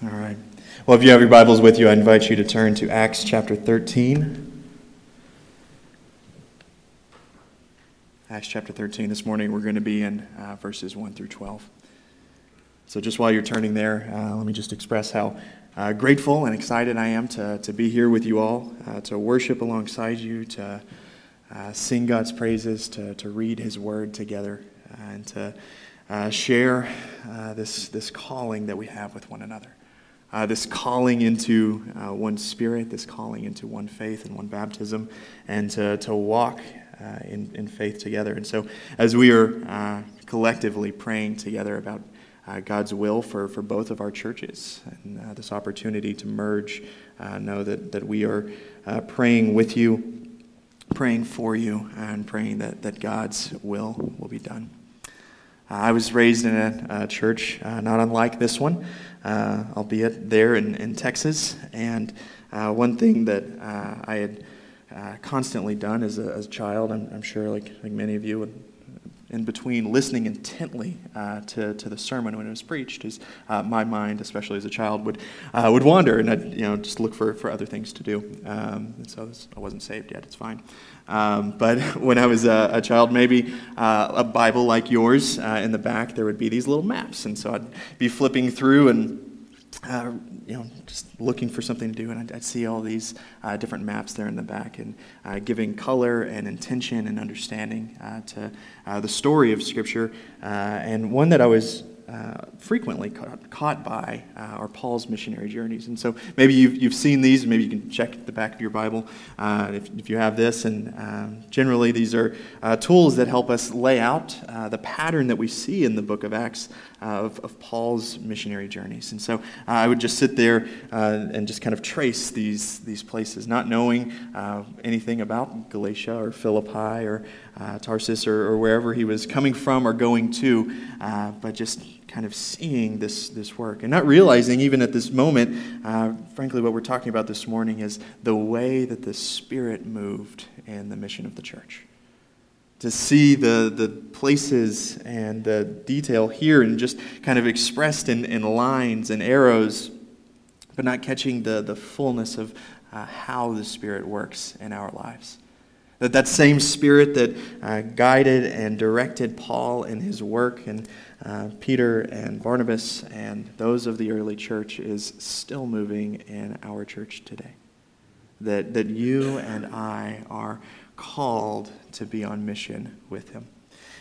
All right. Well, if you have your Bibles with you, I invite you to turn to Acts chapter 13. Acts chapter 13. This morning we're going to be in uh, verses 1 through 12. So, just while you're turning there, uh, let me just express how uh, grateful and excited I am to, to be here with you all, uh, to worship alongside you, to uh, sing God's praises, to, to read His word together, uh, and to share this, this calling that we have with one another uh, this calling into uh, one spirit, this calling into one faith and one baptism, and to, to walk uh, in, in faith together. And so, as we are uh, collectively praying together about uh, God's will for, for both of our churches and uh, this opportunity to merge, know that, that we are praying with you, praying for you, and praying that, that God's will will be done. I was raised in a, a church not unlike this one uh, albeit there in, in Texas. And uh, one thing that uh, I had uh, constantly done as a, as a child, I'm, I'm, sure like, like many of you would, in between listening intently uh, to, to the sermon when it was preached, is uh, my mind, especially as a child, would, would wander and I'd you know, just look for, for other things to do. Um, and so I wasn't saved yet, it's fine. Um, but when I was a, a child, maybe uh, a Bible like yours, uh, in the back there would be these little maps. And so I'd be flipping through and uh, you know, just looking for something to do, and I'd, I'd see all these uh, different maps there in the back, and uh, giving color and intention and understanding uh, to uh, the story of Scripture. Uh, and one that I was frequently caught, caught by are Paul's missionary journeys. And so maybe you've, you've seen these, maybe you can check the back of your Bible if, if you have this. And um, generally, these are tools that help us lay out the pattern that we see in the book of Acts of, of Paul's missionary journeys. And so uh, I would just sit there uh, and just kind of trace these, these places, not knowing uh, anything about Galatia or Philippi or Tarsus or, or, wherever he was coming from or going to, but just kind of seeing this, this work and not realizing, even at this moment, uh, frankly, what we're talking about this morning is the way that the Spirit moved in the mission of the church. To see the, the places and the detail here and just kind of expressed in, in lines and arrows, but not catching the, the fullness of uh, how the Spirit works in our lives. That that same Spirit that uh, guided and directed Paul in his work and uh, Peter and Barnabas and those of the early church is still moving in our church today. That, that you and I are called to be on mission with him.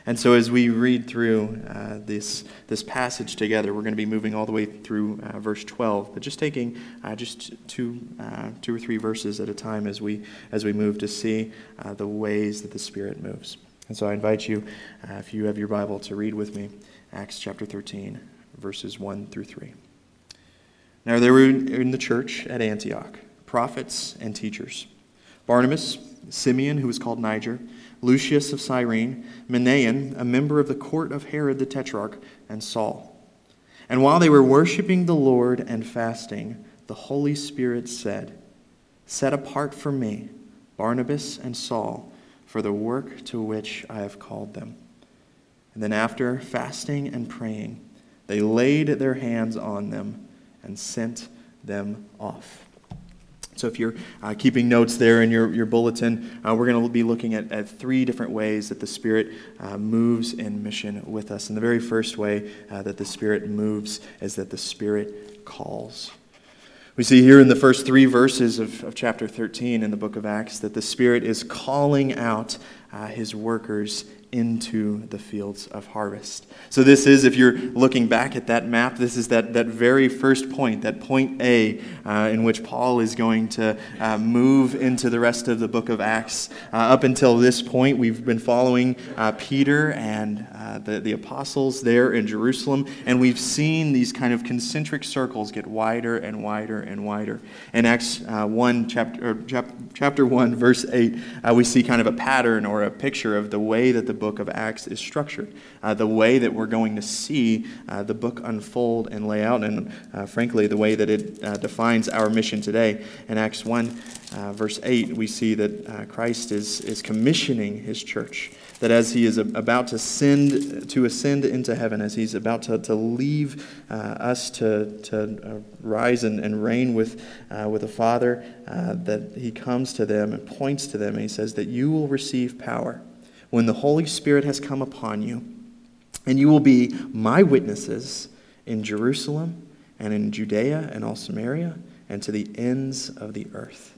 And so, as we read through uh, this, this passage together, we're going to be moving all the way through uh, verse 12, but just taking uh, just two, uh, two or three verses at a time as we, as we move to see uh, the ways that the Spirit moves. And so, I invite you, uh, if you have your Bible, to read with me Acts chapter 13, verses 1 through 3. Now, there were in the church at Antioch prophets and teachers Barnabas, Simeon, who was called Niger Lucius of Cyrene, Manaen, a member of the court of Herod the Tetrarch, and Saul. And while they were worshiping the Lord and fasting, the Holy Spirit said, Set apart for me Barnabas and Saul for the work to which I have called them. And then, after fasting and praying, they laid their hands on them and sent them off. So, if you're uh, keeping notes there in your, your bulletin, uh, we're going to be looking at, at three different ways that the Spirit uh, moves in mission with us. And the very first way uh, that the Spirit moves is that the Spirit calls. We see here in the first three verses of, of chapter 13 in the book of Acts that the Spirit is calling out uh, his workers into the fields of harvest. So, this is, if you're looking back at that map, this is that, that very first point, that point A, uh, in which Paul is going to uh, move into the rest of the book of Acts. Uh, up until this point, we've been following uh, Peter and uh, the, the apostles there in Jerusalem, and we've seen these kind of concentric circles get wider and wider and wider. In Acts uh, 1, chapter, chap, chapter 1, verse 8, we see kind of a pattern or a picture of the way that the book of Acts is structured, uh, the way that we're going to see uh, the book unfold and lay out, and uh, frankly, the way that it uh, defines our mission today. In Acts 1, uh, verse 8, we see that Christ is, is commissioning his church that as he is about to send to ascend into heaven, as he's about to, to leave uh, us to, to uh, rise and, and reign with, uh, with the Father, that he comes to them and points to them and he says that you will receive power when the Holy Spirit has come upon you, and you will be my witnesses in Jerusalem and in Judea and all Samaria and to the ends of the earth.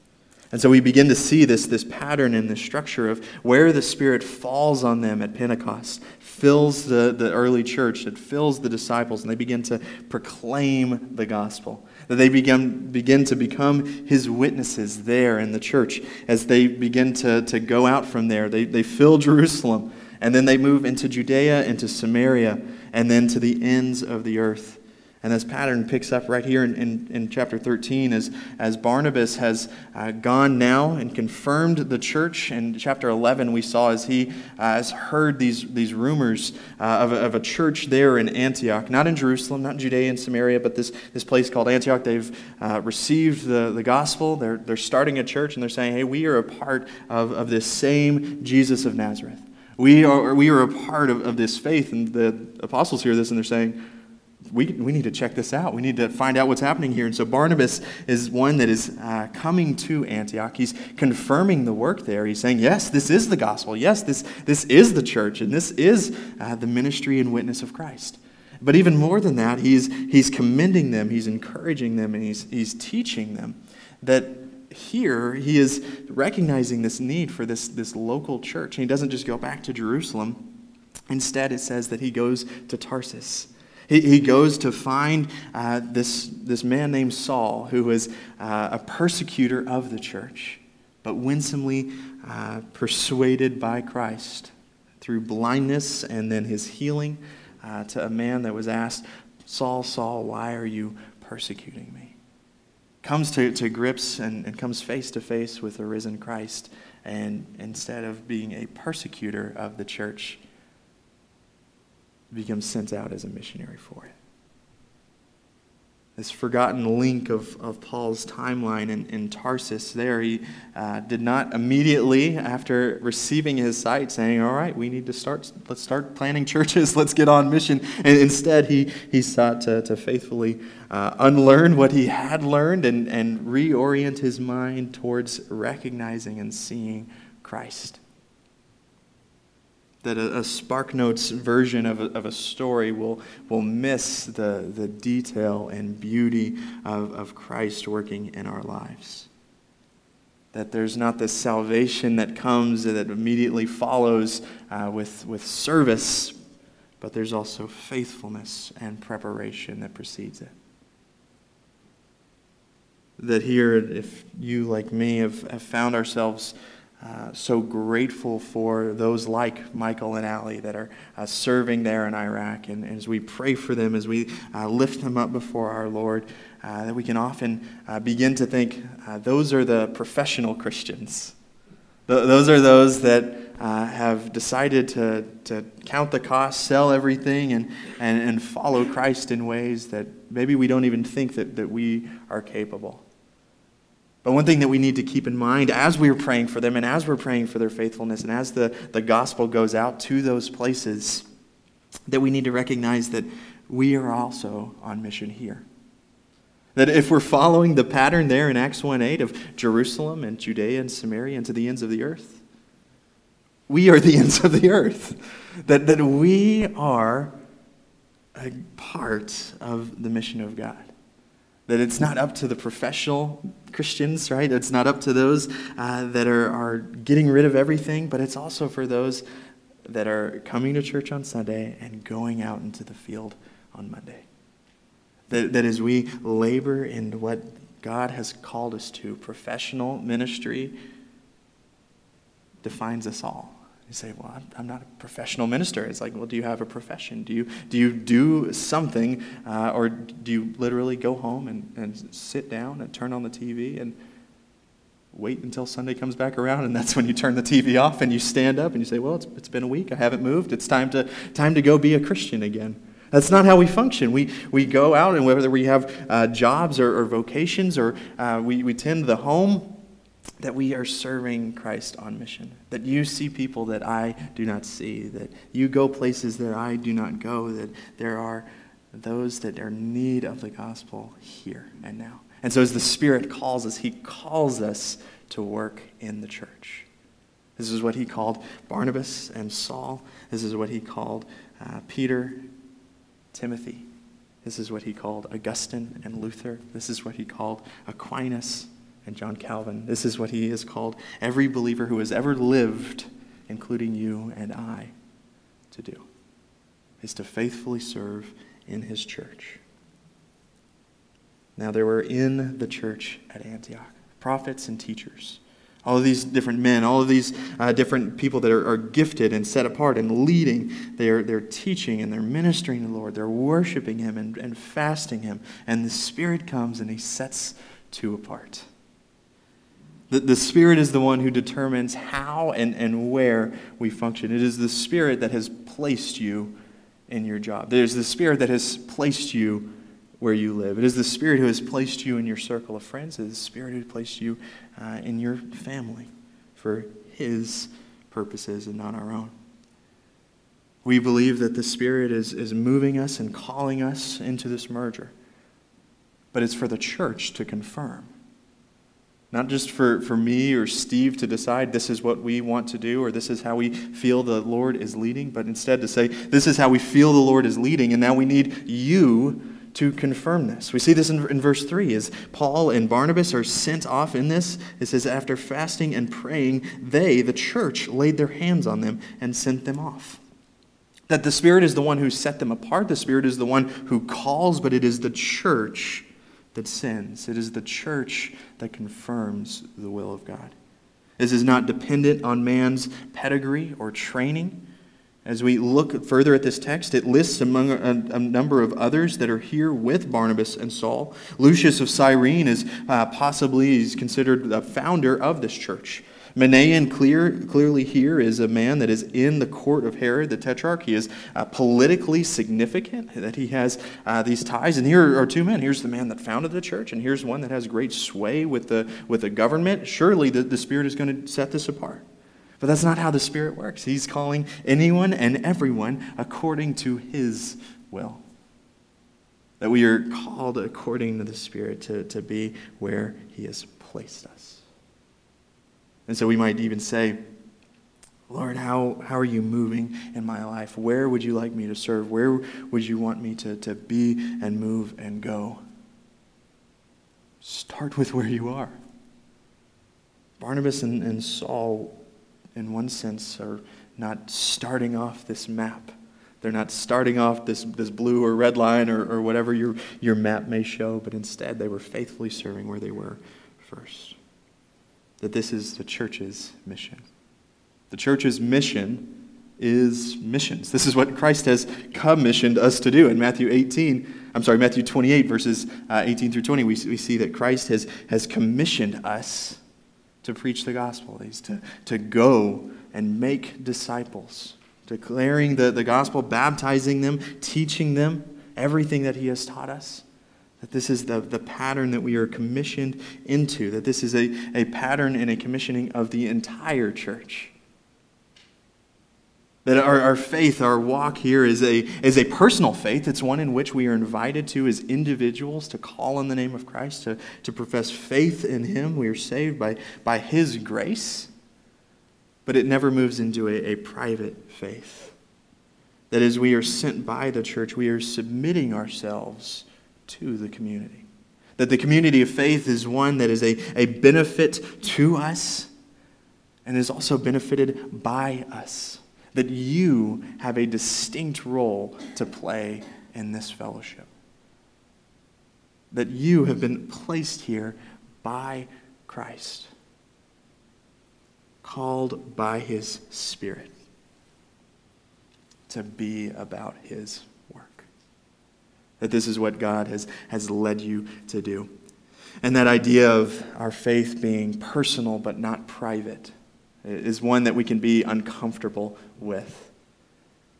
And so we begin to see this, this pattern and this structure of where the Spirit falls on them at Pentecost, fills the, the early church, it fills the disciples, and they begin to proclaim the gospel. That they begin, begin to become his witnesses there in the church. As they begin to, to go out from there, they, they fill Jerusalem, and then they move into Judea, into Samaria, and then to the ends of the earth. And this pattern picks up right here in, in, in chapter 13 as, as Barnabas has uh, gone now and confirmed the church. In chapter 11, we saw as he uh, has heard these, these rumors uh, of, a, of a church there in Antioch, not in Jerusalem, not in Judea and Samaria, but this, this place called Antioch. They've uh, received the, the gospel. They're, they're starting a church and they're saying, hey, we are a part of, of this same Jesus of Nazareth. We are, we are a part of, of this faith. And the apostles hear this and they're saying, we, we need to check this out. We need to find out what's happening here. And so Barnabas is one that is uh, coming to Antioch. He's confirming the work there. He's saying, yes, this is the gospel. Yes, this, this is the church, and this is uh, the ministry and witness of Christ. But even more than that, he's, he's commending them, he's encouraging them, and he's, he's teaching them that here he is recognizing this need for this, this local church. And he doesn't just go back to Jerusalem. Instead, it says that he goes to Tarsus. He, he goes to find uh, this, this man named Saul, who was uh, a persecutor of the church, but winsomely uh, persuaded by Christ through blindness and then his healing uh, to a man that was asked, Saul, Saul, why are you persecuting me? Comes to, to grips and, and comes face to face with the risen Christ. And instead of being a persecutor of the church, becomes sent out as a missionary for it. This forgotten link of, of Paul's timeline in, in Tarsus there, he uh, did not immediately, after receiving his sight, saying, All right, we need to start, let's start planning churches, let's get on mission. And instead, he, he sought to, to faithfully uh, unlearn what he had learned and, and reorient his mind towards recognizing and seeing Christ that a, a SparkNotes version of a, of a story will, will miss the, the detail and beauty of, of Christ working in our lives. That there's not this salvation that comes that immediately follows uh, with, with service, but there's also faithfulness and preparation that precedes it. That here, if you, like me, have, have found ourselves uh, so grateful for those like Michael and Allie that are uh, serving there in Iraq. And, and, as we pray for them, as we uh, lift them up before our Lord, uh, that we can often uh, begin to think those are the professional Christians. Th- those are those that have decided to, to count the cost, sell everything, and, and, and follow Christ in ways that maybe we don't even think that, that we are capable. But one thing that we need to keep in mind as we're praying for them and as we're praying for their faithfulness and as the, the gospel goes out to those places, that we need to recognize that we are also on mission here. That if we're following the pattern there in Acts 1 8 of Jerusalem and Judea and Samaria and to the ends of the earth, we are the ends of the earth. That, that we are a part of the mission of God. That it's not up to the professional Christians, right? It's not up to those uh, that are, are getting rid of everything, but it's also for those that are coming to church on Sunday and going out into the field on Monday. That, that as we labor in what God has called us to, professional ministry defines us all. You say, well, I'm not a professional minister. It's like, well, do you have a profession? Do you do, you do something, uh, or do you literally go home and, and sit down and turn on the TV and wait until Sunday comes back around, and that's when you turn the TV off and you stand up and you say, well, it's, it's been a week. I haven't moved. It's time to, time to go be a Christian again. That's not how we function. We, we go out, and whether we have uh, jobs or, or, vocations or uh, we, we tend the home, that we are serving Christ on mission, that you see people that I do not see, that you go places that I do not go, that there are those that are in need of the gospel here and now. And so, as the Spirit calls us, He calls us to work in the church. This is what He called Barnabas and Saul. This is what He called uh, Peter, Timothy. This is what He called Augustine and Luther. This is what He called Aquinas and John Calvin. This is what He has called every believer who has ever lived, including you and I, to do, is to faithfully serve in His church. Now, there were in the church at Antioch prophets and teachers. All of these different men, all of these uh, different people that are, are, gifted and set apart and leading, they are, they're teaching and they're ministering to the Lord. They're worshiping Him and, and fasting Him. And the Spirit comes and He sets two apart. The, the Spirit is the one who determines how and, and where we function. It is the Spirit that has placed you in your job. There's the Spirit that has placed you where you live. It is the Spirit who has placed you in your circle of friends. It is the Spirit who placed you uh, in your family for His purposes and not our own. We believe that the Spirit is, is moving us and calling us into this merger. But it's for the church to confirm. Not just for, for me or Steve to decide this is what we want to do or this is how we feel the Lord is leading, but instead to say this is how we feel the Lord is leading, and now we need you to confirm this. We see this in, in verse 3 as Paul and Barnabas are sent off in this. It says, After fasting and praying, they, the church, laid their hands on them and sent them off. That the Spirit is the one who set them apart, the Spirit is the one who calls, but it is the church that sins, It is the church that confirms the will of God. This is not dependent on man's pedigree or training. As we look further at this text, it lists among a, a, number of others that are here with Barnabas and Saul. Lucius of Cyrene is uh, possibly is considered the founder of this church. Manaen clear, clearly here is a man that is in the court of Herod the Tetrarch. He is uh, politically significant, that he has uh, these ties. And here are two men. Here's the man that founded the church, and here's one that has great sway with the, with the government. Surely the, the Spirit is going to set this apart. But that's not how the Spirit works. He's calling anyone and everyone according to His will. That we are called according to the Spirit to, to be where He has placed us. And so we might even say, Lord, how, how are you moving in my life? Where would you like me to serve? Where would you want me to, to be and move and go? Start with where you are. Barnabas and, and Saul in one sense, are not starting off this map. They're not starting off this, this blue or red line or, or whatever your, your map may show, but instead they were faithfully serving where they were first. That this is the church's mission. The church's mission is missions. This is what Christ has commissioned us to do. In Matthew 18, I'm sorry, Matthew 28, verses uh, 18 through 20, we, we see that Christ has, has commissioned us to preach the gospel. He's to, to go and make disciples, declaring the, the gospel, baptizing them, teaching them everything that he has taught us. That this is the, the pattern that we are commissioned into, that this is a, a pattern and a commissioning of the entire church. That our, our faith, our walk here is a, is a personal faith. It's one in which we are invited to as individuals to call on the name of Christ, to, to profess faith in Him. We are saved by, by His grace. But it never moves into a, a private faith. That as we are sent by the church, we are submitting ourselves to the community. That the community of faith is one that is a, a benefit to us and is also benefited by us that you have a distinct role to play in this fellowship. That you have been placed here by Christ, called by his Spirit to be about his. That this is what God has, has led you to do. And that idea of our faith being personal but not private is one that we can be uncomfortable with.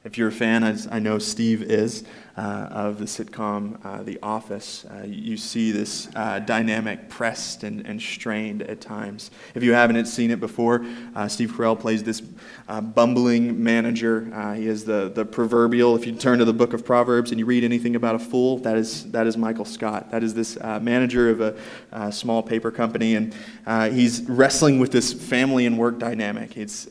If you're a fan, as I know Steve is, uh, of the sitcom uh, The Office, uh, you see this uh, dynamic pressed and, and, strained at times. If you haven't seen it before, uh, Steve Carell plays this uh, bumbling manager. he is the, the proverbial, if you turn to the book of Proverbs and you read anything about a fool, that is, that is Michael Scott. That is this manager of a, small paper company, and he's wrestling with this family and work dynamic. It's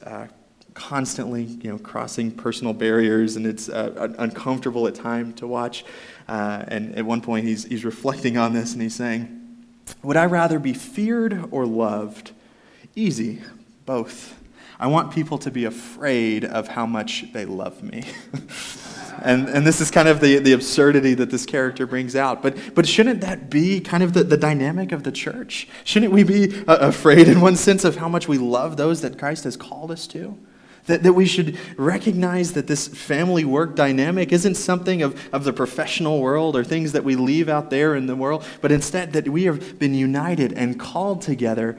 constantly, you know, crossing personal barriers, and it's uh, uncomfortable at times to watch. Uh, and at one point, he's, he's reflecting on this, and he's saying, Would I rather be feared or loved? Easy, both. I want people to be afraid of how much they love me. and, and this is kind of the, the absurdity that this character brings out. But, but shouldn't that be kind of the, the dynamic of the church? Shouldn't we be uh, afraid, in one sense, of how much we love those that Christ has called us to? That, that we should recognize that this family work dynamic isn't something of, of the professional world or things that we leave out there in the world, but instead that we have been united and called together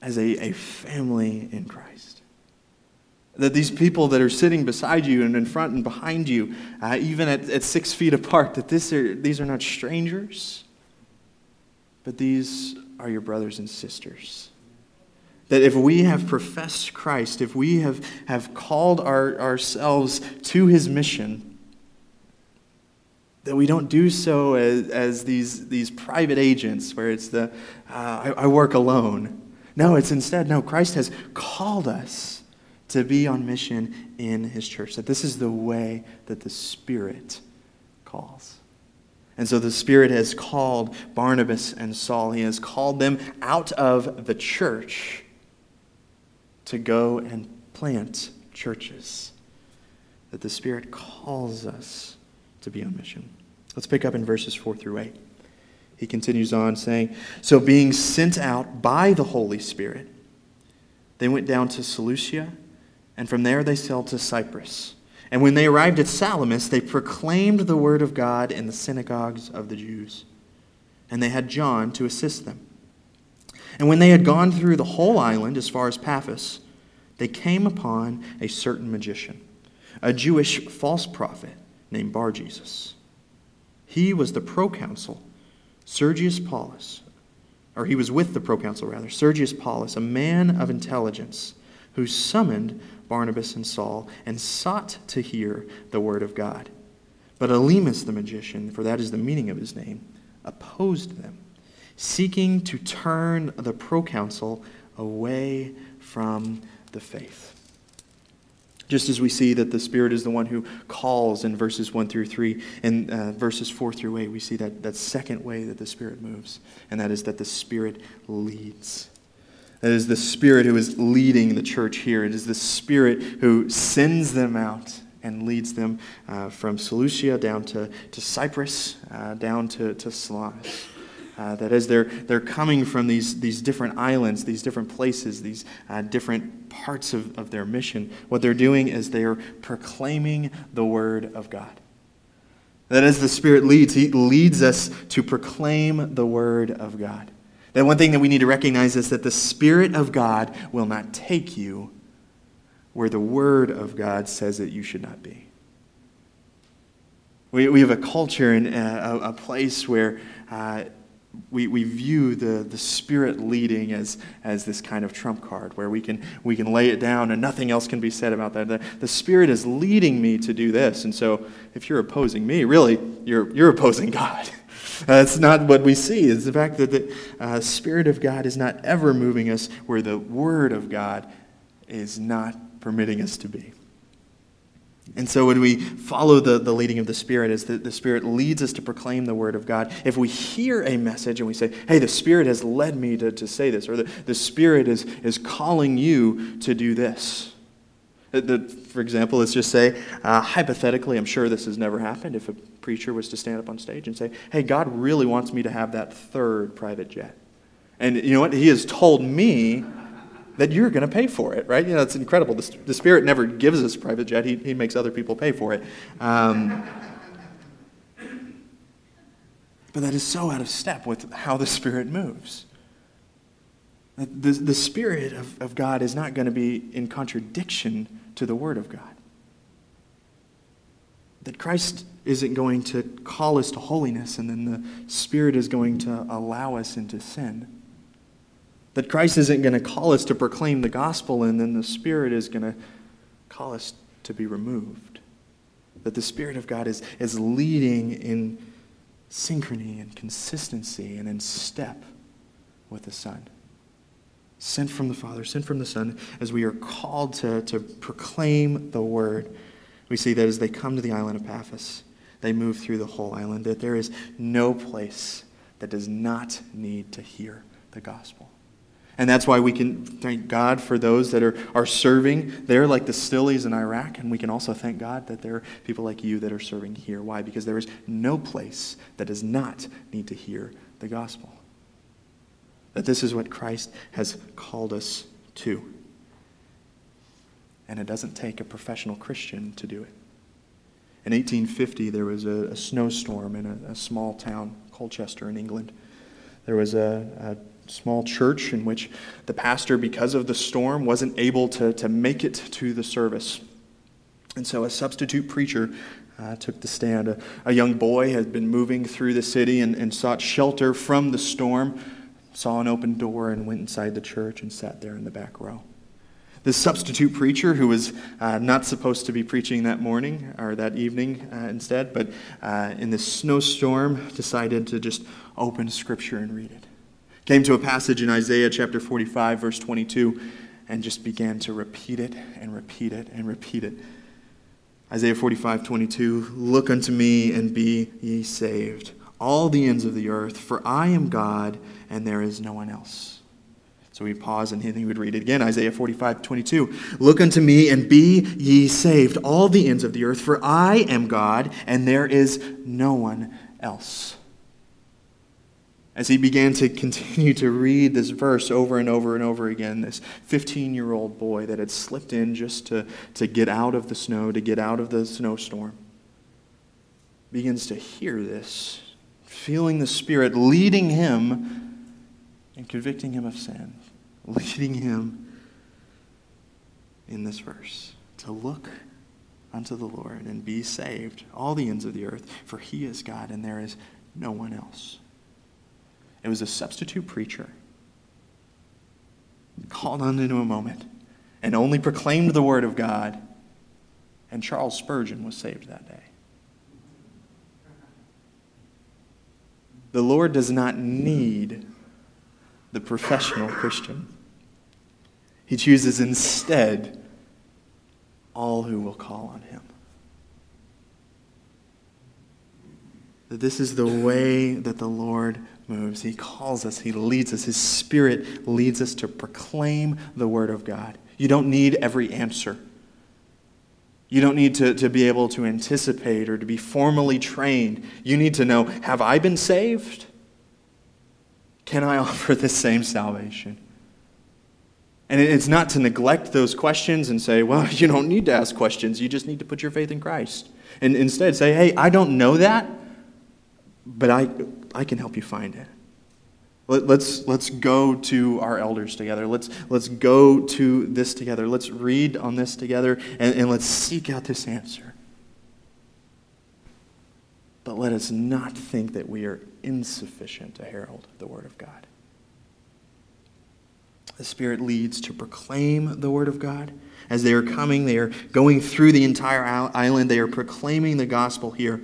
as a, a family in Christ. That these people that are sitting beside you and in front and behind you, uh, even at, at six feet apart, that this are, these are not strangers, but these are your brothers and sisters that if we have professed Christ, if we have, have called our, ourselves to his mission, that we don't do so as, as these, these private agents where it's the, uh, I, I work alone. No, it's instead, no, Christ has called us to be on mission in his church. That this is the way that the Spirit calls. And so the Spirit has called Barnabas and Saul. He has called them out of the church to go and plant churches. That the Spirit calls us to be on mission. Let's pick up in verses 4 through 8. He continues on saying, So being sent out by the Holy Spirit, they went down to Seleucia, and from there they sailed to Cyprus. And when they arrived at Salamis, they proclaimed the word of God in the synagogues of the Jews. And they had John to assist them. And when they had gone through the whole island as far as Paphos, they came upon a certain magician, a Jewish false prophet named Bar Jesus. He was the proconsul, Sergius Paulus, or he was with the proconsul rather, Sergius Paulus, a man of intelligence, who summoned Barnabas and Saul and sought to hear the word of God. But Elymas the magician, for that is the meaning of his name, opposed them seeking to turn the proconsul away from the faith. Just as we see that the Spirit is the one who calls in verses 1 through 3, and uh, verses 4 through 8, we see that, that second way that the Spirit moves, and that is that the Spirit leads. That is the Spirit who is leading the church here. It is the Spirit who sends them out and leads them uh, from Seleucia down to, to Cyprus, uh, down to, to Salamis. Uh, that as they're, they're coming from these, these different islands, these different places, these uh, different parts of, of their mission, what they're doing is they are proclaiming the Word of God. That as the Spirit leads, He leads us to proclaim the Word of God. That one thing that we need to recognize is that the Spirit of God will not take you where the Word of God says that you should not be. We, we have a culture and uh, a, a place where uh, we, we view the, the Spirit leading as, as this kind of trump card where we can, we can lay it down and nothing else can be said about that. The, the Spirit is leading me to do this. And so if you're opposing me, really, you're, you're opposing God. That's not what we see. It's the fact that the uh, Spirit of God is not ever moving us where the Word of God is not permitting us to be. And so when we follow the, the leading of the Spirit, as the, the Spirit leads us to proclaim the Word of God, if we hear a message and we say, hey, the Spirit has led me to, to say this, or the, the Spirit is, is calling you to do this. The, for example, let's just say, uh, hypothetically, I'm sure this has never happened, if a preacher was to stand up on stage and say, hey, God really wants me to have that third private jet. And you know what? He has told me that you're going to pay for it, right? You know, it's incredible. The, the Spirit never gives us private jet, He, he makes other people pay for it. Um, but that is so out of step with how the Spirit moves. The, the Spirit of, of God is not going to be in contradiction to the Word of God. that Christ isn't going to call us to holiness and then the Spirit is going to allow us into sin. That Christ isn't going to call us to proclaim the gospel and then the Spirit is going to call us to be removed. That the Spirit of God is, is leading in synchrony and consistency and in step with the Son. Sent from the Father, sent from the Son, as we are called to, to proclaim the word. We see that as they come to the island of Paphos, they move through the whole island, that there is no place that does not need to hear the gospel. And that's why we can thank God for those that are, are serving there, like the Stillies in Iraq. And we can also thank God that there are people like you that are serving here. Why? Because there is no place that does not need to hear the gospel. That this is what Christ has called us to. And it doesn't take a professional Christian to do it. In 1850, there was a, a snowstorm in a, a, small town, Colchester, in England. There was a, a small church in which the pastor, because of the storm, wasn't able to, to make it to the service. And so a substitute preacher uh, took the stand. A, a, young boy had been moving through the city and, and sought shelter from the storm, saw an open door, and went inside the church and sat there in the back row. The substitute preacher, who was uh, not supposed to be preaching that morning or that evening uh, instead, but uh, in this snowstorm, decided to just open Scripture and read it came to a passage in Isaiah chapter 45, verse 22, and just began to repeat it and repeat it and repeat it. Isaiah 45, 22, Look unto me and be ye saved, all the ends of the earth, for I am God and there is no one else. So we pause and he would read it again. Isaiah 45, 22. Look unto me and be ye saved, all the ends of the earth, for I am God and there is no one else as he began to continue to read this verse over and over and over again, this 15 year old boy that had slipped in just to, to get out of the snow, to get out of the snowstorm, begins to hear this, feeling the Spirit leading him and convicting him of sin, leading him in this verse to look unto the Lord and be saved, all the ends of the earth, for he is God and there is no one else. It was a substitute preacher called on into a moment and only proclaimed the word of God. And Charles Spurgeon was saved that day. The Lord does not need the professional Christian. He chooses instead all who will call on him. That this is the way that the Lord moves. He calls us, He leads us. His Spirit leads us to proclaim the Word of God. You don't need every answer. You don't need to, to be able to anticipate or to be formally trained. You need to know have I been saved? Can I offer the same salvation? And it's not to neglect those questions and say, well, you don't need to ask questions. You just need to put your faith in Christ. And instead say, hey, I don't know that, but I, I can help you find it. Let, let's, let's go to our elders together. Let's, let's go to this together. Let's read on this together and, and let's seek out this answer. But let us not think that we are insufficient to herald the Word of God. The Spirit leads to proclaim the Word of God. As they are coming, they are going through the entire island. They are proclaiming the gospel here.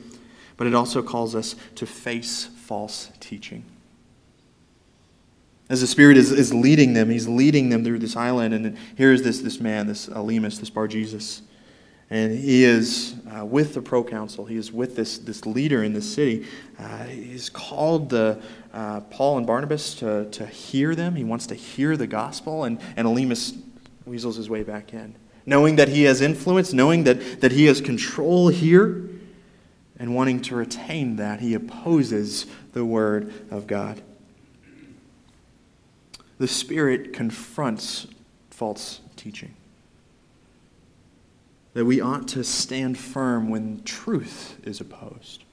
But it also calls us to face false teaching. As the Spirit is, is leading them, He's leading them through this island. And here's this, this man, this Elymas, this Bar Jesus. And he is uh, with the proconsul. He is with this, this leader in the city. Uh, he's called the, uh, Paul and Barnabas to, to hear them. He wants to hear the gospel. And, and Elymas weasels his way back in. Knowing that he has influence, knowing that, that he has control here, and wanting to retain that, he opposes the Word of God. The Spirit confronts false teaching. That we ought to stand firm when truth is opposed.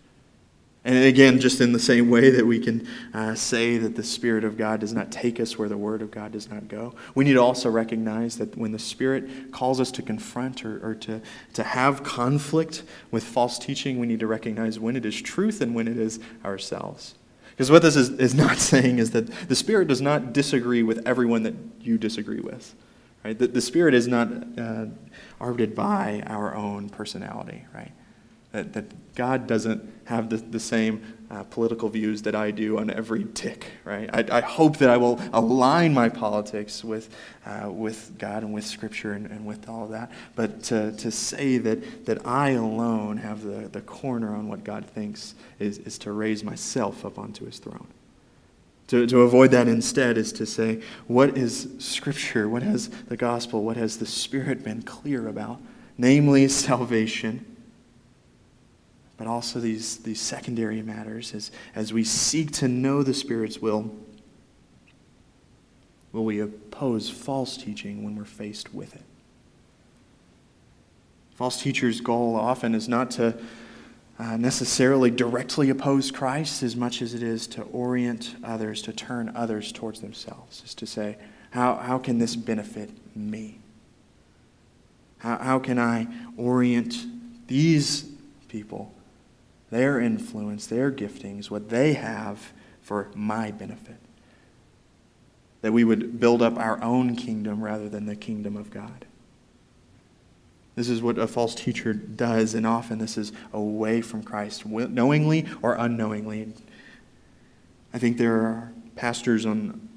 And again, just in the same way that we can uh, say that the Spirit of God does not take us where the Word of God does not go, we need to also recognize that when the Spirit calls us to confront or, or to, to have conflict with false teaching, we need to recognize when it is truth and when it is ourselves. Because what this is, is not saying is that the Spirit does not disagree with everyone that you disagree with. Right? The, the Spirit is not uh, by our own personality, right? That, that God doesn't have the, the same uh, political views that I do on every tick, right? I, I hope that I will align my politics with, uh, with God and with Scripture and, and with all of that. But to, to say that, that I alone have the, the corner on what God thinks is, is to raise myself up onto his throne. To, to avoid that instead is to say, what is Scripture? What has the gospel? What has the Spirit been clear about? Namely, salvation but also these, these secondary matters as, as we seek to know the Spirit's will. Will we oppose false teaching when we're faced with it? False teachers' goal often is not to uh, necessarily directly oppose Christ as much as it is to orient others, to turn others towards themselves, is to say, how, how can this benefit me? How, how can I orient these people their influence, their giftings, what they have for my benefit. That we would build up our own kingdom rather than the kingdom of God. This is what a false teacher does, and often this is away from Christ, knowingly or unknowingly. I think there are pastors on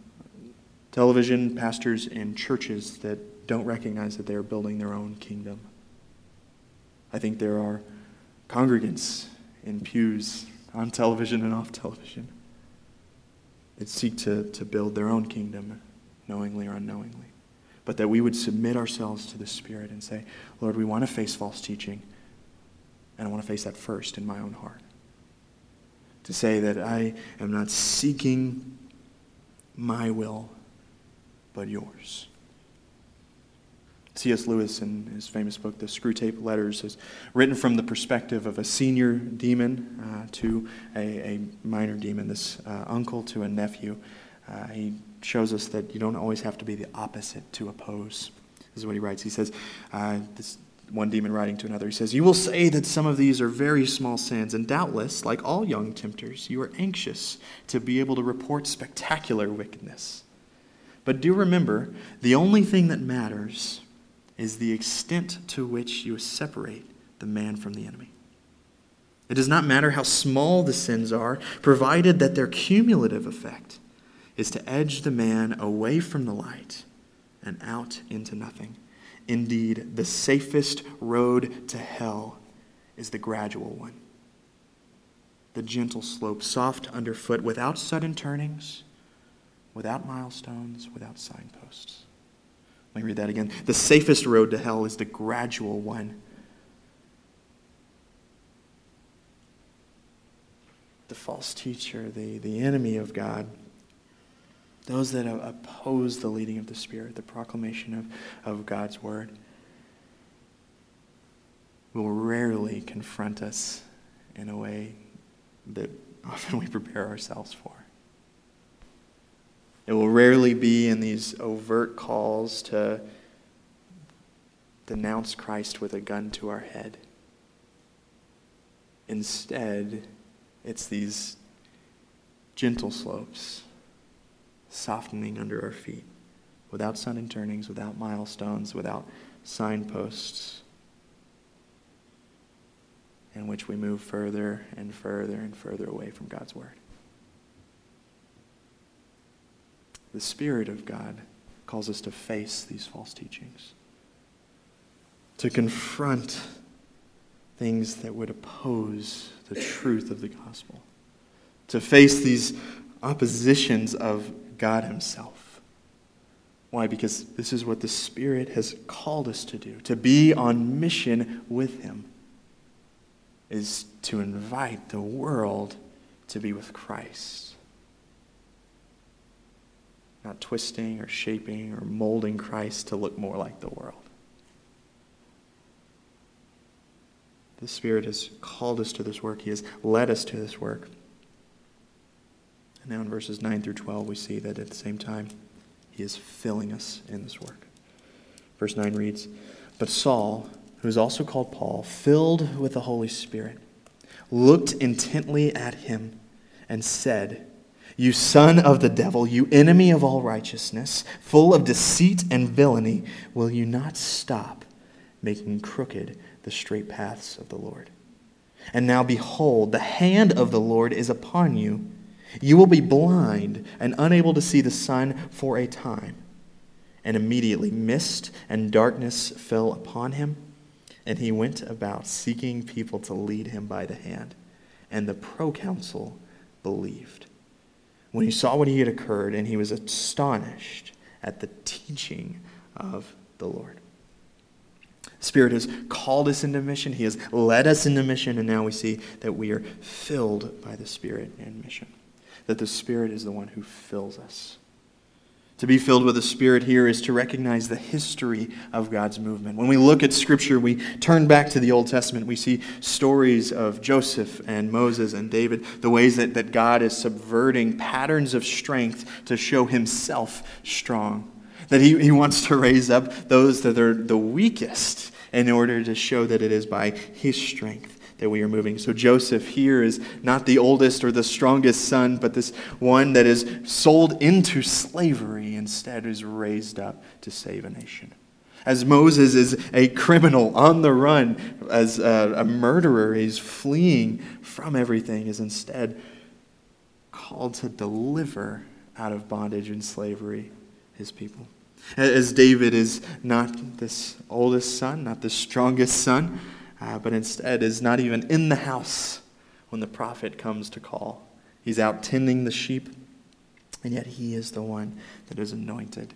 television, pastors in churches that don't recognize that they are building their own kingdom. I think there are congregants in pews, on television and off television, that seek to, to build their own kingdom, knowingly or unknowingly. But that we would submit ourselves to the Spirit and say, Lord, we want to face false teaching, and I want to face that first in my own heart. To say that I am not seeking my will, but yours. C.S. Lewis, in his famous book, The Screwtape Letters, is written from the perspective of a senior demon uh, to a, a, minor demon, this uh, uncle to a nephew. Uh, he shows us that you don't always have to be the opposite to oppose. This is what he writes. He says, uh, this one demon writing to another, he says, You will say that some of these are very small sins, and doubtless, like all young tempters, you are anxious to be able to report spectacular wickedness. But do remember, the only thing that matters is the extent to which you separate the man from the enemy. It does not matter how small the sins are, provided that their cumulative effect is to edge the man away from the light and out into nothing. Indeed, the safest road to hell is the gradual one. The gentle slope, soft underfoot, without sudden turnings, without milestones, without signposts. Let me read that again. The safest road to hell is the gradual one. The false teacher, the, the enemy of God, those that oppose the leading of the Spirit, the proclamation of, of God's word, will rarely confront us in a way that often we prepare ourselves for. It will rarely be in these overt calls to denounce Christ with a gun to our head. Instead, it's these gentle slopes, softening under our feet, without sudden turnings, without milestones, without signposts, in which we move further and further and further away from God's Word. The Spirit of God calls us to face these false teachings, to confront things that would oppose the truth of the gospel, to face these oppositions of God Himself. Why? Because this is what the Spirit has called us to do, to be on mission with Him, is to invite the world to be with Christ not twisting or shaping or molding Christ to look more like the world. The Spirit has called us to this work, He has led us to this work. And now in verses 9 through 12, we see that at the same time, He is filling us in this work. Verse 9 reads But Saul, who is also called Paul, filled with the Holy Spirit, looked intently at him and said, You son of the devil, you enemy of all righteousness, full of deceit and villainy, will you not stop making crooked the straight paths of the Lord? And now behold, the hand of the Lord is upon you. You will be blind and unable to see the sun for a time. And immediately mist and darkness fell upon him, and he went about seeking people to lead him by the hand. And the proconsul believed. When he saw what he had occurred, and he was astonished at the teaching of the Lord. Spirit has called us into mission. He has led us into mission, and now we see that we are filled by the Spirit in mission. That the Spirit is the one who fills us. To be filled with the Spirit here is to recognize the history of God's movement. When we look at Scripture, we turn back to the Old Testament. We see stories of Joseph and Moses and David, the ways that, that God is subverting patterns of strength to show himself strong. That he, he wants to raise up those that are the weakest in order to show that it is by his strength that we are moving. So Joseph here is not the oldest or the strongest son, but this one that is sold into slavery instead is raised up to save a nation. As Moses is a criminal on the run, as a, a murderer, he's fleeing from everything, is instead called to deliver out of bondage and slavery his people. As David is not this oldest son, not the strongest son, uh, but instead is not even in the house when the prophet comes to call. He's out tending the sheep, and yet he is the one that is anointed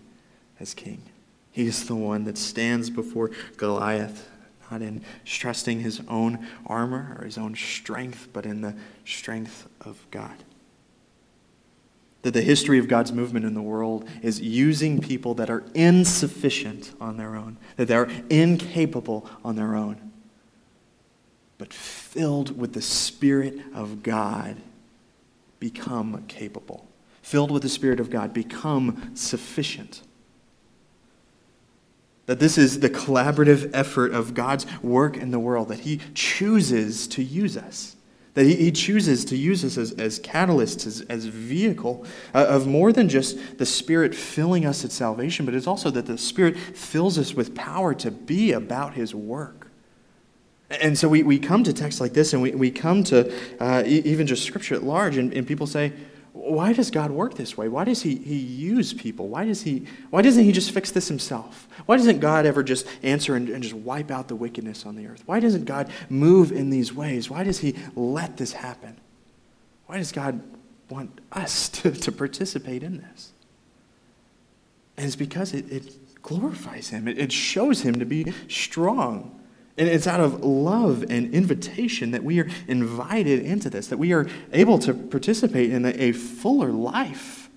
as king. He is the one that stands before Goliath, not in trusting his own armor or his own strength, but in the strength of God. That the history of God's movement in the world is using people that are insufficient on their own, that they're incapable on their own but filled with the Spirit of God, become capable. Filled with the Spirit of God, become sufficient. That this is the collaborative effort of God's work in the world, that He chooses to use us. That he, he chooses to use us as, as catalysts, as, as vehicle uh, of more than just the Spirit filling us at salvation, but it's also that the Spirit fills us with power to be about His work. And so we, we come to texts like this and we, we come to uh, even just scripture at large, and, and people say, why does God work this way? Why does he, he use people? Why, does he, why doesn't He just fix this Himself? Why doesn't God ever just answer and, and just wipe out the wickedness on the earth? Why doesn't God move in these ways? Why does He let this happen? Why does God want us to, to participate in this? And it's because it, it glorifies Him, it, it shows Him to be strong. And it's out of love and invitation that we are invited into this, that we are able to participate in a, fuller life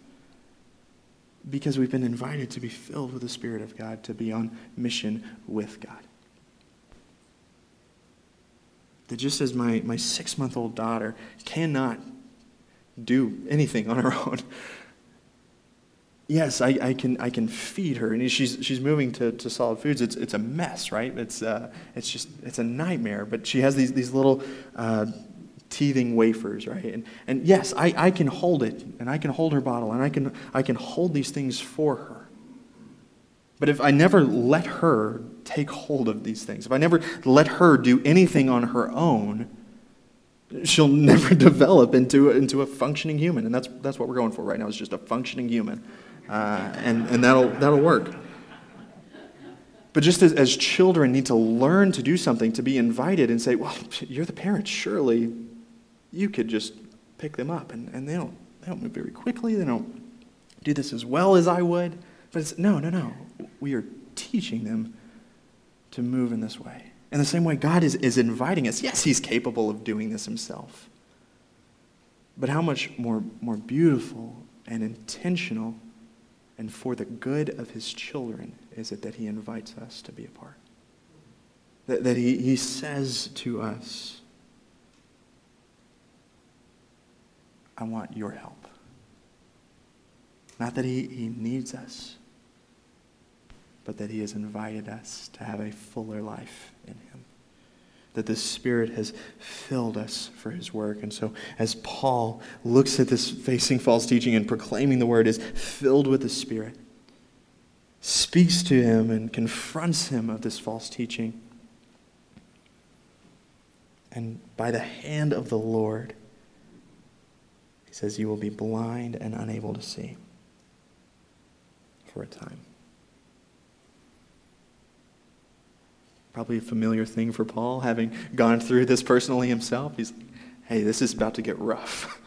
because we've been invited to be filled with the Spirit of God, to be on mission with God. That just as my, my six month old daughter cannot do anything on her own, yes, I, I, can, I can feed her. And she's, she's moving to, to solid foods. It's, it's a mess, right? It's, uh, it's just, it's a nightmare. But she has these, these little uh, teething wafers, right? And, and yes, I, I can hold it, and I can hold her bottle, and I can, I can hold these things for her. But if I never let her take hold of these things, if I never let her do anything on her own, she'll never develop into, into a functioning human. And that's, that's what we're going for right now, is just a functioning human uh, and, and that'll, that'll work. But just as, as children need to learn to do something, to be invited and say, well, you're the parent, surely you could just pick them up. And, and they, don't, they don't move very quickly, they don't do this as well as I would. But it's no, no, no. We are teaching them to move in this way. In the same way, God is, is inviting us. Yes, He's capable of doing this Himself. But how much more, more beautiful and intentional and for the good of his children is it that he invites us to be a part. That, that he, he says to us, I want your help. Not that he, he needs us, but that he has invited us to have a fuller life in him. That the Spirit has filled us for his work. And so, as Paul looks at this facing false teaching and proclaiming the word, is filled with the Spirit, speaks to him and confronts him of this false teaching. And by the hand of the Lord, he says, You will be blind and unable to see for a time. Probably a familiar thing for Paul, having gone through this personally himself. He's like, hey, this is about to get rough.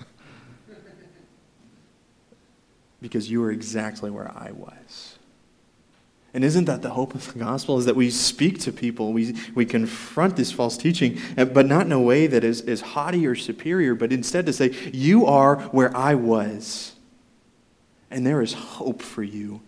because you were exactly where I was. And isn't that the hope of the gospel? Is that we speak to people, we, we confront this false teaching, but not in a way that is, is haughty or superior, but instead to say, You are where I was. And there is hope for you.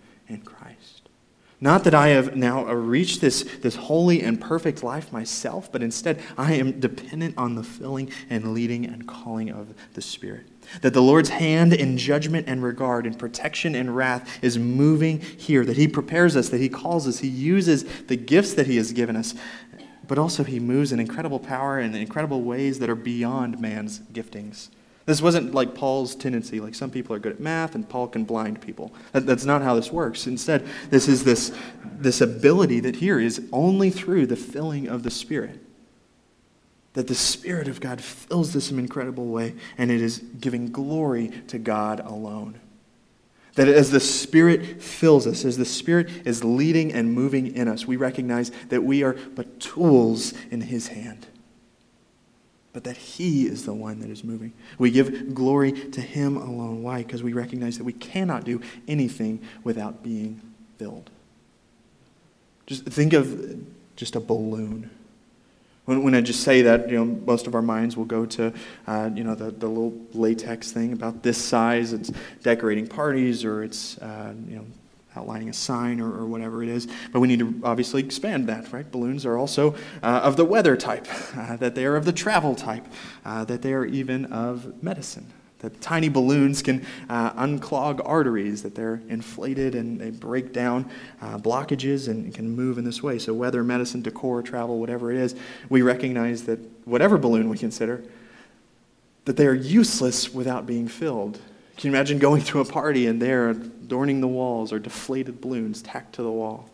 Not that I have now uh, reached this, this holy and perfect life myself, but instead I am dependent on the filling and leading and calling of the Spirit. That the Lord's hand in judgment and regard, in protection and wrath, is moving here. That He prepares us, that He calls us, He uses the gifts that He has given us, but also He moves in incredible power and incredible ways that are beyond man's giftings. This wasn't like Paul's tendency, like some people are good at math and Paul can blind people. That, that's not how this works. Instead, this is this, this ability that here is only through the filling of the Spirit. That the Spirit of God fills this in an incredible way, and it is giving glory to God alone. That as the Spirit fills us, as the Spirit is leading and moving in us, we recognize that we are but tools in His hand but that He is the one that is moving. We give glory to Him alone. Why? Because we recognize that we cannot do anything without being filled. Just think of just a balloon. When, when I just say that, you know, most of our minds will go to, uh, you know, the, the little latex thing about this size. It's decorating parties or it's, uh, you know, outlining a sign or, or, whatever it is. But we need to obviously expand that, right? Balloons are also uh, of the weather type, uh, that they are of the travel type, uh, that they are even of medicine. That tiny balloons can uh, unclog arteries, that they're inflated and they break down uh, blockages and can move in this way. So, weather, medicine, decor, travel, whatever it is, we recognize that whatever balloon we consider, that they are useless without being filled. Can you imagine going to a party and there adorning the walls are deflated balloons tacked to the wall?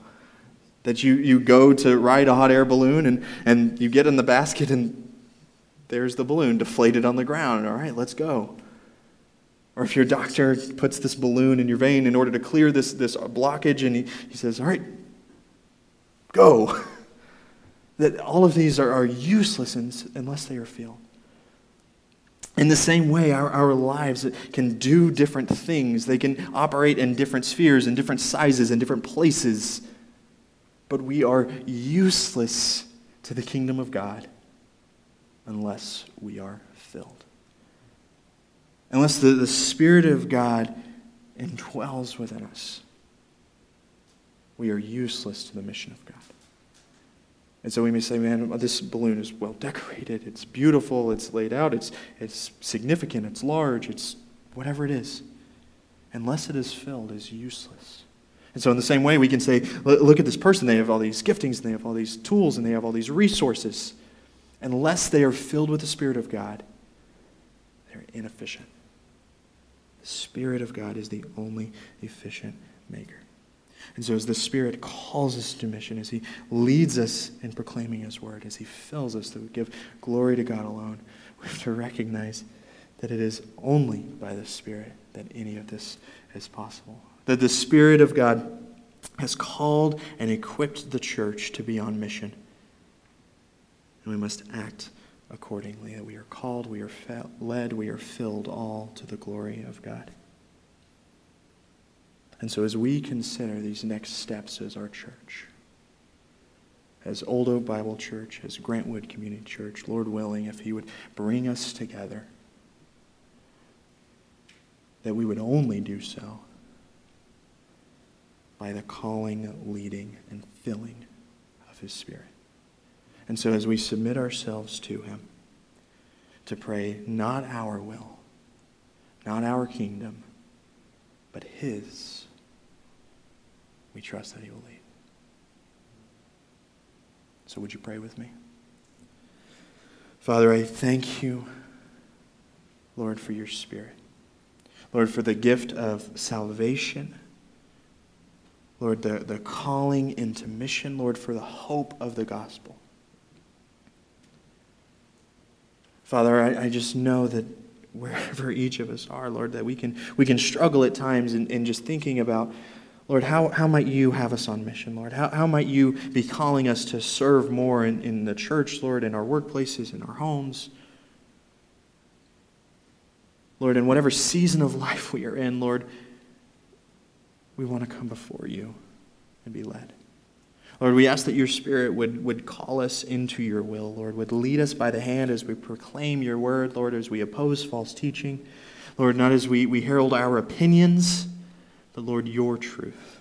That you, you go to ride a hot air balloon and, and you get in the basket and there's the balloon deflated on the ground. All right, let's go. Or if your doctor puts this balloon in your vein in order to clear this, this blockage and he, he says, All right, go. that all of these are, are useless unless they are filled. In the same way, our, our lives can do different things. They can operate in different spheres, in different sizes, in different places. But we are useless to the kingdom of God unless we are filled. Unless the, the Spirit of God indwells within us, we are useless to the mission of God. And so we may say, man, this balloon is well decorated, it's beautiful, it's laid out, it's, it's significant, it's large, it's whatever it is. Unless it is filled, is useless. And so, in the same way, we can say, look at this person. They have all these giftings, and they have all these tools, and they have all these resources. Unless they are filled with the Spirit of God, they're inefficient. The Spirit of God is the only efficient maker. And so, as the Spirit calls us to mission, as He leads us in proclaiming His word, as He fills us to give glory to God alone, we have to recognize that it is only by the Spirit that any of this is possible. That the Spirit of God has called and equipped the church to be on mission. And we must act accordingly. That we are called, we are led, we are filled, all to the glory of God. And so, as we consider these next steps as our church, as Old Oak Bible Church, as Grantwood Community Church, Lord willing, if He would bring us together, that we would only do so by the calling, leading, and filling of His Spirit. And so as we submit ourselves to him, to pray not our will, not our kingdom, but his, we trust that he will lead. So would you pray with me? Father, I thank you, Lord, for your spirit. Lord, for the gift of salvation. Lord, the, the calling into mission. Lord, for the hope of the gospel. Father, I, I just know that wherever each of us are, Lord, that we can, we can struggle at times in, in just thinking about, Lord, how, how might you have us on mission, Lord? How, how might you be calling us to serve more in, in the church, Lord, in our workplaces, in our homes? Lord, in whatever season of life we are in, Lord, we want to come before you and be led. Lord, we ask that your Spirit would, would call us into your will, Lord, would lead us by the hand as we proclaim your word, Lord, as we oppose false teaching. Lord, not as we, we herald our opinions, but Lord, your truth.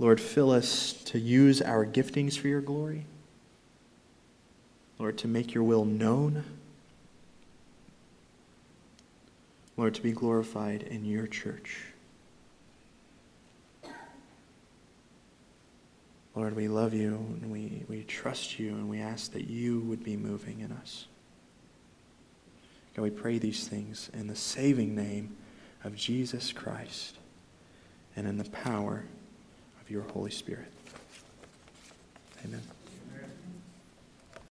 Lord, fill us to use our giftings for your glory. Lord, to make your will known. Lord, to be glorified in your church. Lord, we love you and we, we trust you and we ask that you would be moving in us. God, we pray these things in the saving name of Jesus Christ and in the power of your Holy Spirit. Amen.